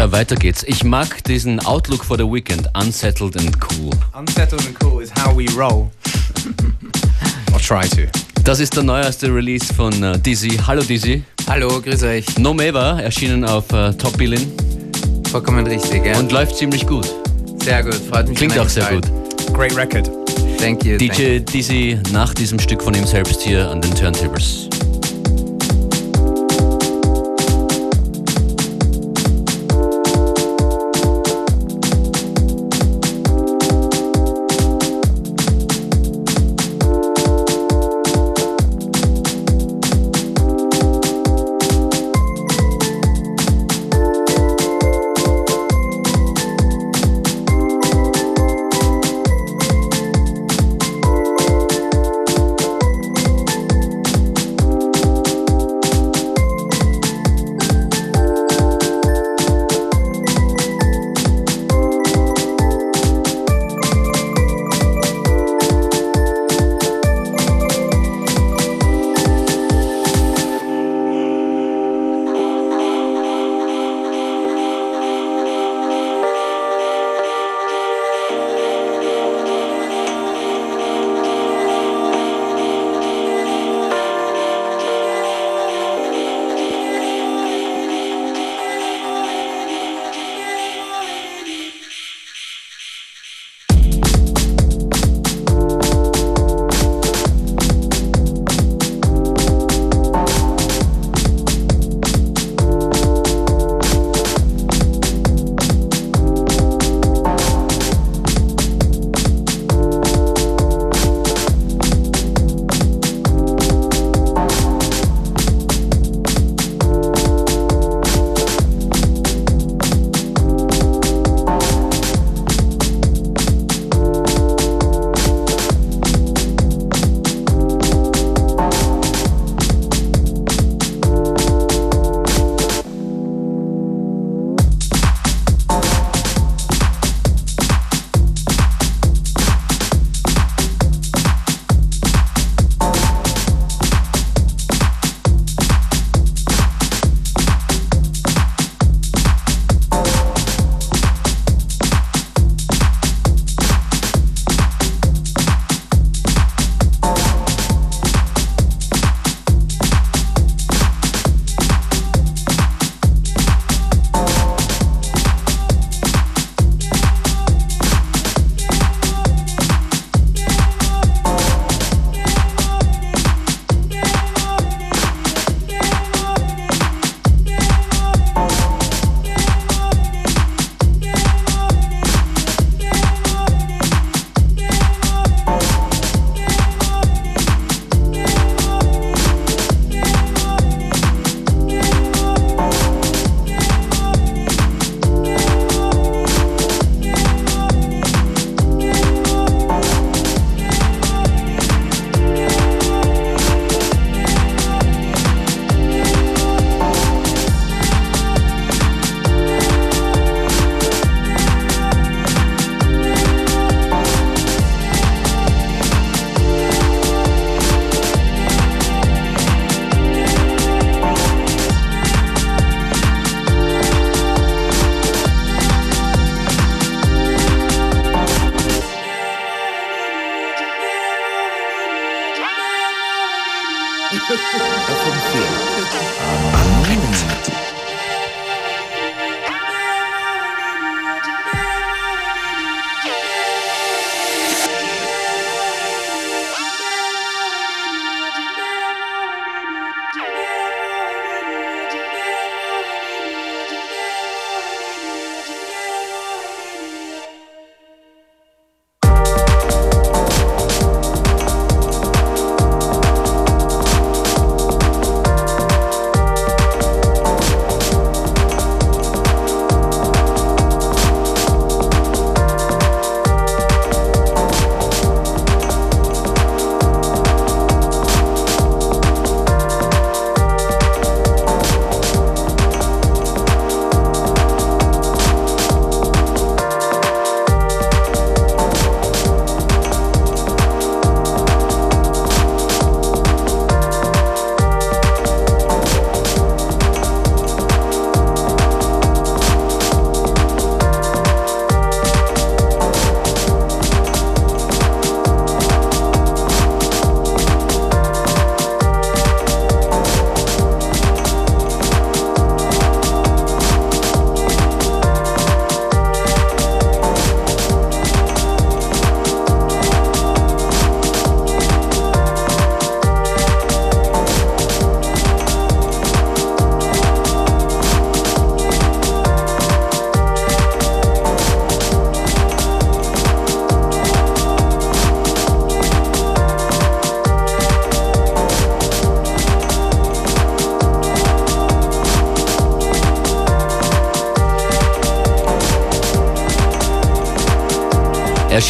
Ja, weiter geht's. Ich mag diesen Outlook for the Weekend. Unsettled and cool. Unsettled and cool is how we roll. I'll try to. Das ist der neueste Release von äh, Dizzy. Hallo Dizzy. Hallo, grüß euch. No Meva, erschienen auf äh, Top Billin Vollkommen richtig, ja. und läuft ziemlich gut. sehr gut, freut mich. Klingt auch sehr gut. eingefallen. Great record. Thank you. thank you. DJ Dizzy nach diesem Stück von ihm selbst hier an den Turntables.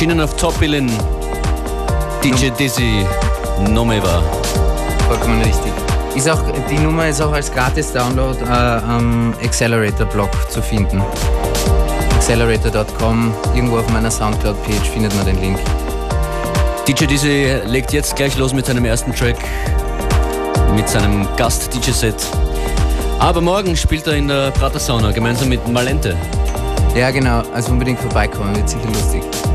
Erschienen auf Top Billin. DJ Dizzy Nomeva. Vollkommen richtig. Ist auch, die Nummer ist auch als Gratis-Download äh, am Accelerator-Blog zu finden. Accelerator.com, irgendwo auf meiner Soundcloud-Page findet man den Link. DJ Dizzy legt jetzt gleich los mit seinem ersten Track, mit seinem Gast-DJ-Set. Aber morgen spielt er in der Prater Sauna gemeinsam mit Malente. Ja, genau. Also unbedingt vorbeikommen, wird sicher lustig.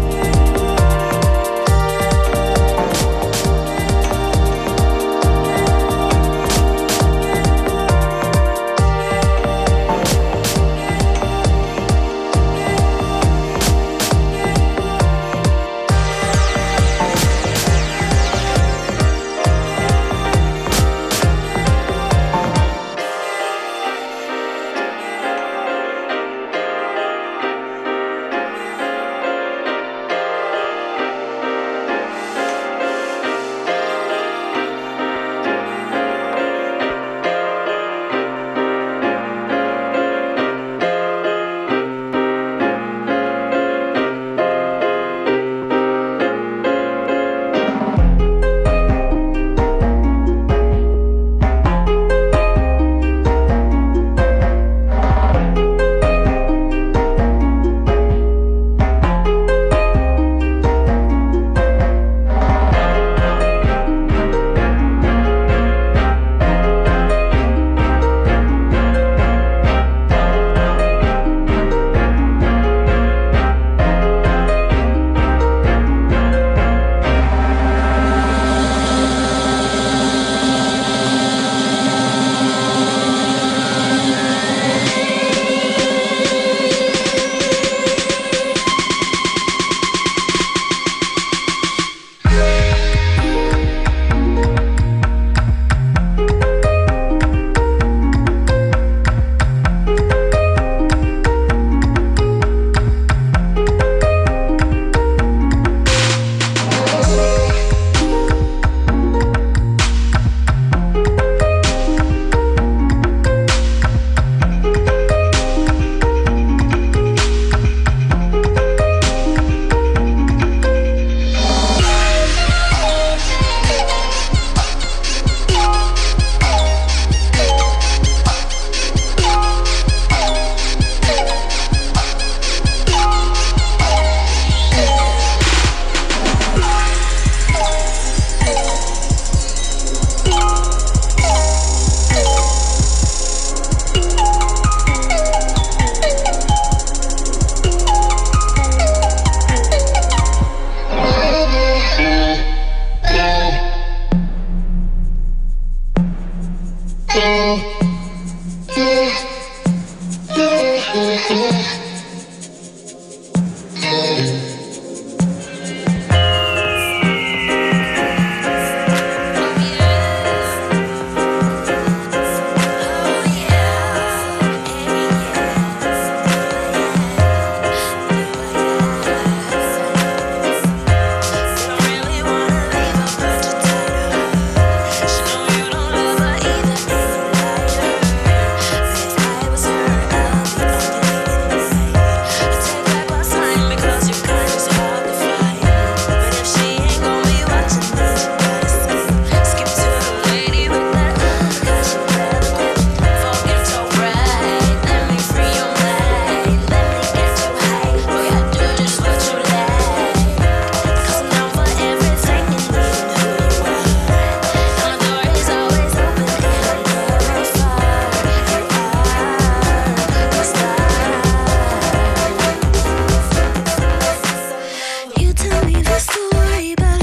used to worry about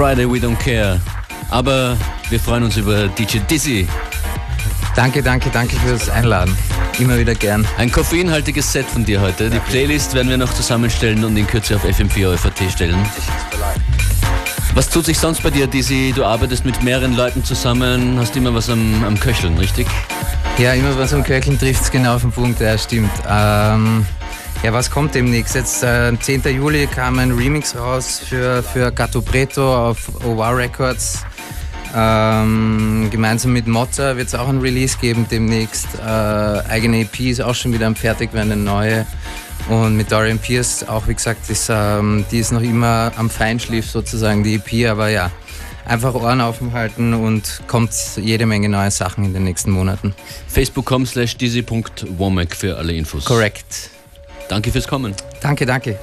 Friday, we don't care. Aber wir freuen uns über DJ Dizzy. Danke, danke, danke fürs Einladen. Immer wieder gern. Ein koffeinhaltiges Set von dir heute. Die Playlist werden wir noch zusammenstellen und in Kürze auf FM4 FAT stellen. Was tut sich sonst bei dir, Dizzy? Du arbeitest mit mehreren Leuten zusammen, hast immer was am, am Köcheln, richtig? Ja, immer was am Köcheln trifft es genau auf den Punkt, ja, stimmt. Ähm, ja, was kommt demnächst? Jetzt, äh, 10. Juli kam ein Remix raus für, für Gatto Preto auf OWA Records. Ähm, gemeinsam mit Mozza wird es auch ein Release geben demnächst. Äh, eigene EP ist auch schon wieder am fertig werden, eine neue. Und mit Dorian Pierce auch, wie gesagt, ist, ähm, die ist noch immer am Feinschliff sozusagen, die EP, aber ja, einfach Ohren offen halten und kommt jede Menge neue Sachen in den nächsten Monaten. Facebook.com slash dizzy.womack für alle Infos. Korrekt. Danke fürs Kommen. Danke, danke.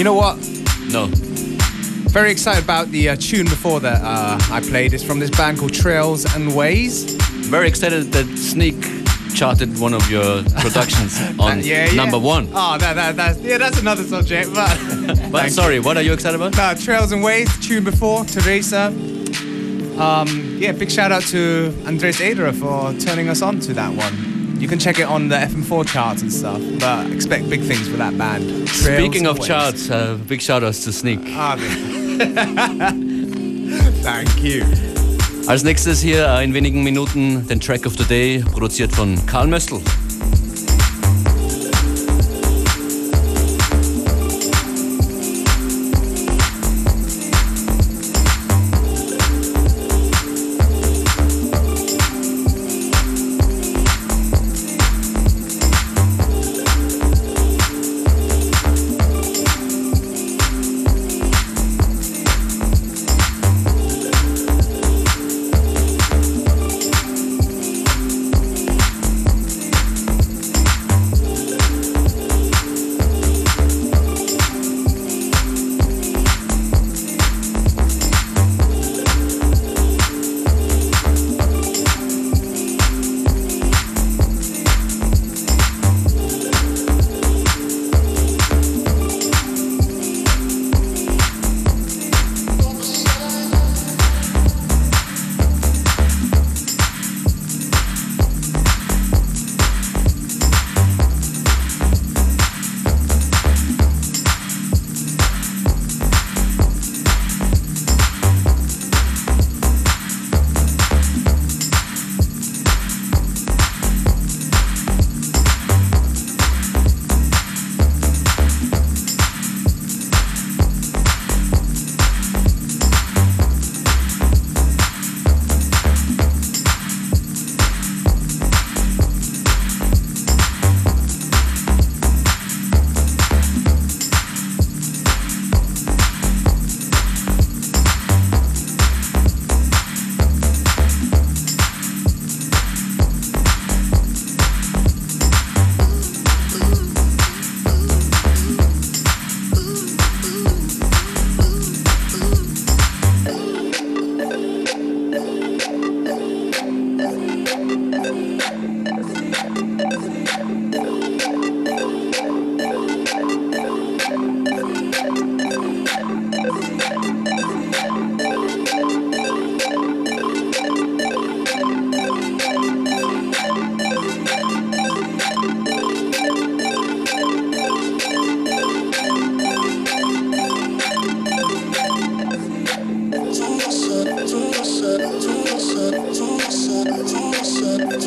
You know what? No. Very excited about the uh, tune before that uh, I played. It's from this band called Trails and Ways. Very excited that Sneak charted one of your productions on yeah, yeah. number one. Oh, that, that, that's, yeah, that's another subject. But, But sorry, what are you excited about? Trails and Ways, tune before, Teresa. Um, yeah, big shout out to Andres Adera for turning us on to that one. You can check it on the FM4 charts and stuff, but expect big things for that band. Trails Speaking of Ways. charts, uh, big shout outs to Sneak. Ah, Thank you. Als nächstes hier äh, in wenigen Minuten den Track of the Day, produziert von Karl Möstl.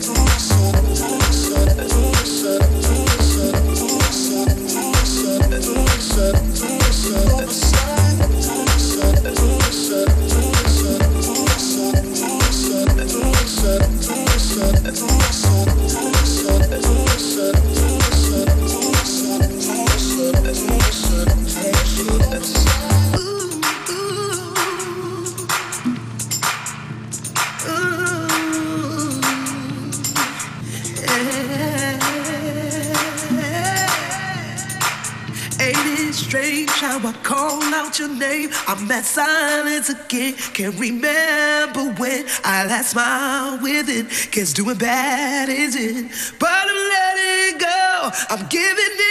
Ooh. Your name? I'm at silence again. Can't remember when I last smiled with it. Guess doing bad is it? But I'm letting go. I'm giving in.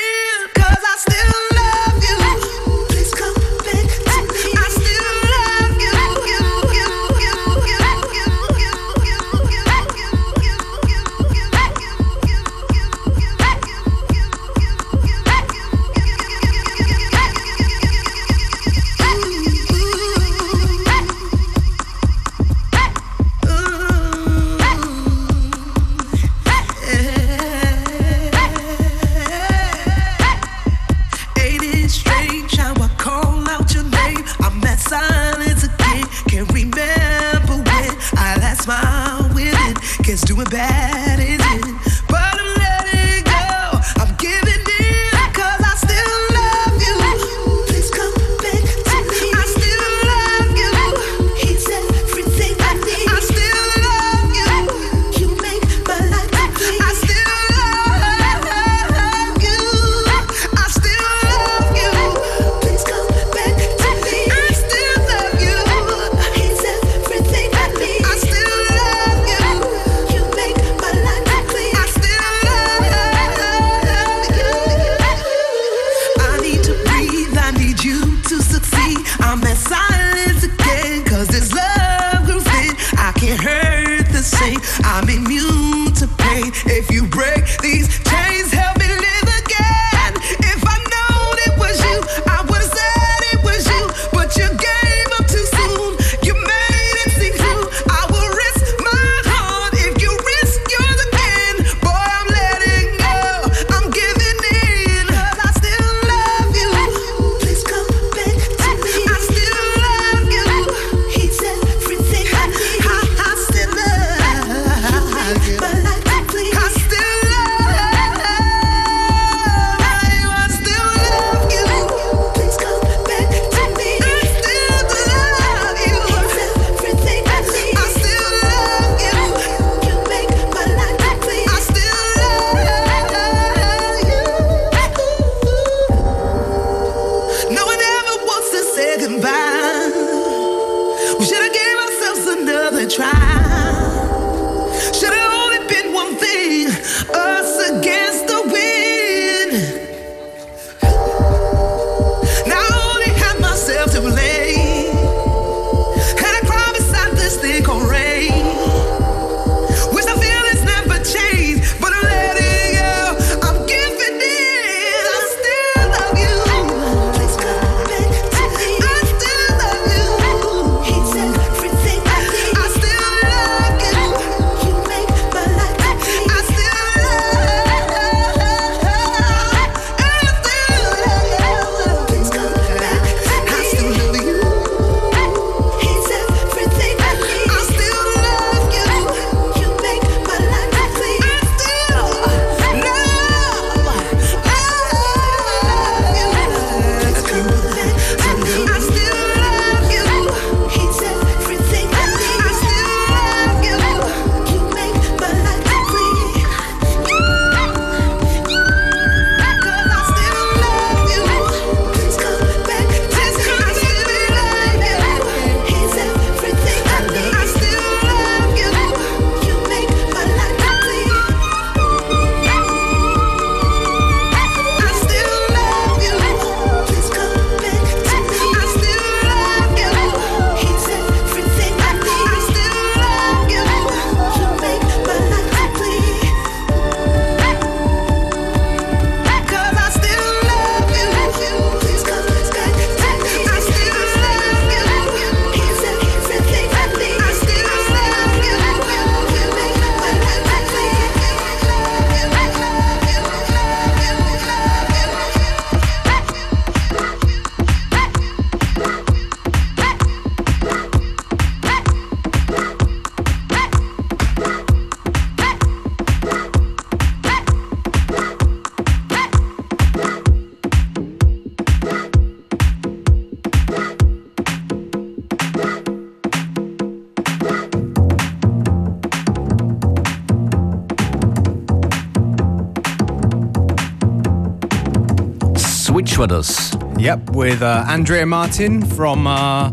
With us. Yep, with uh, Andrea Martin from uh,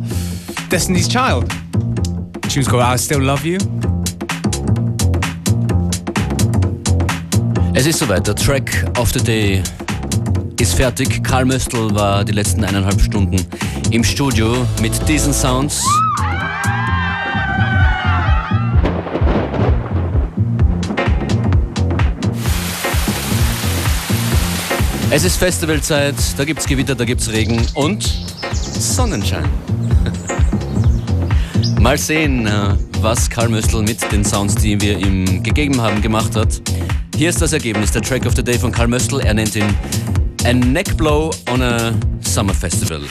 Destiny's Child. She was called I Still Love You. Es ist soweit, der Track of the Day ist fertig. Karl Möstl war die letzten eineinhalb Stunden im Studio mit diesen Sounds. Es ist Festivalzeit, da gibt's Gewitter, da gibt's Regen und Sonnenschein. Mal sehen, äh, was Karl Möstl mit den Sounds, die wir ihm gegeben haben, gemacht hat. Hier ist das Ergebnis, der Track of the Day von Karl Möstl. Er nennt ihn A Neckblow on a Summer Festival.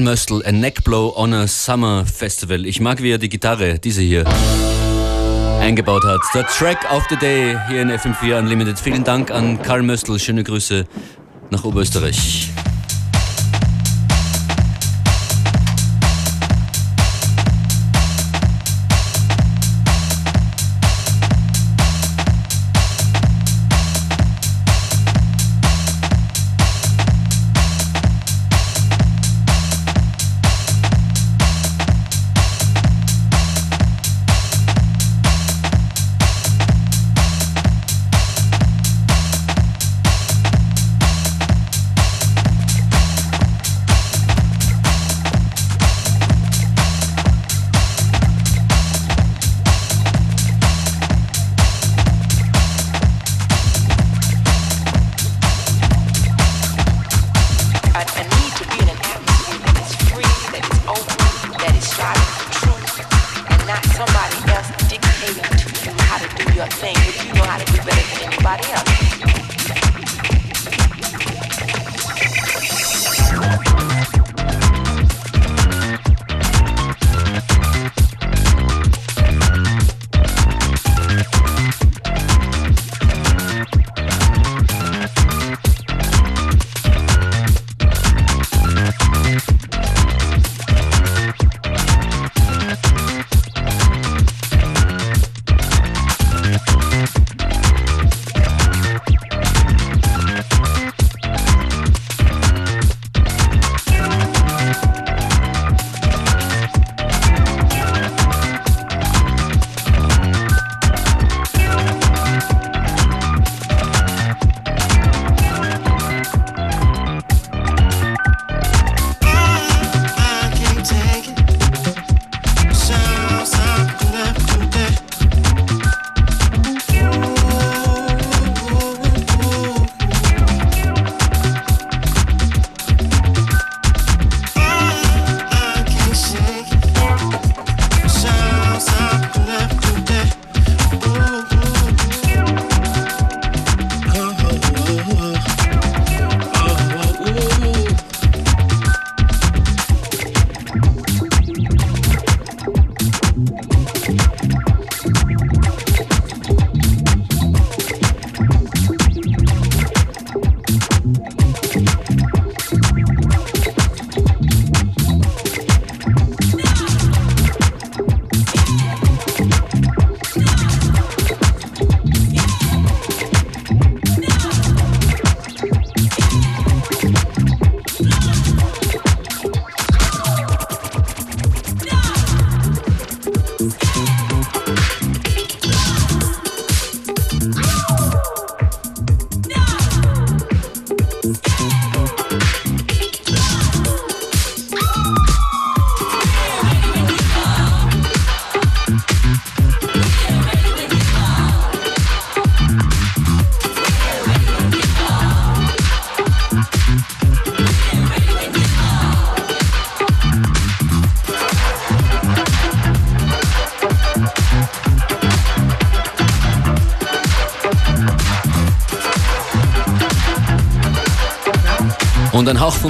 Karl Möstl, A Neckblow on a Summer Festival. Ich mag, wie er die Gitarre, diese hier, eingebaut hat. Der Track of the Day hier in FM4 Unlimited. Vielen Dank an Karl Möstl. Schöne Grüße nach Oberösterreich.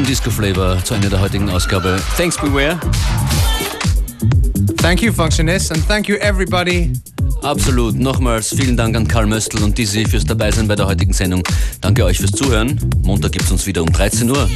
Hauch vom Disco-Flavor zu Ende der heutigen Ausgabe. Thanks, Beware. Thank you, Functionist, and thank you, everybody. Absolut. Nochmals vielen Dank an Karl Möstl und Dizzy fürs Dabeisein bei der heutigen Sendung. Danke euch fürs Zuhören. Montag gibt es uns wieder um 13 Uhr.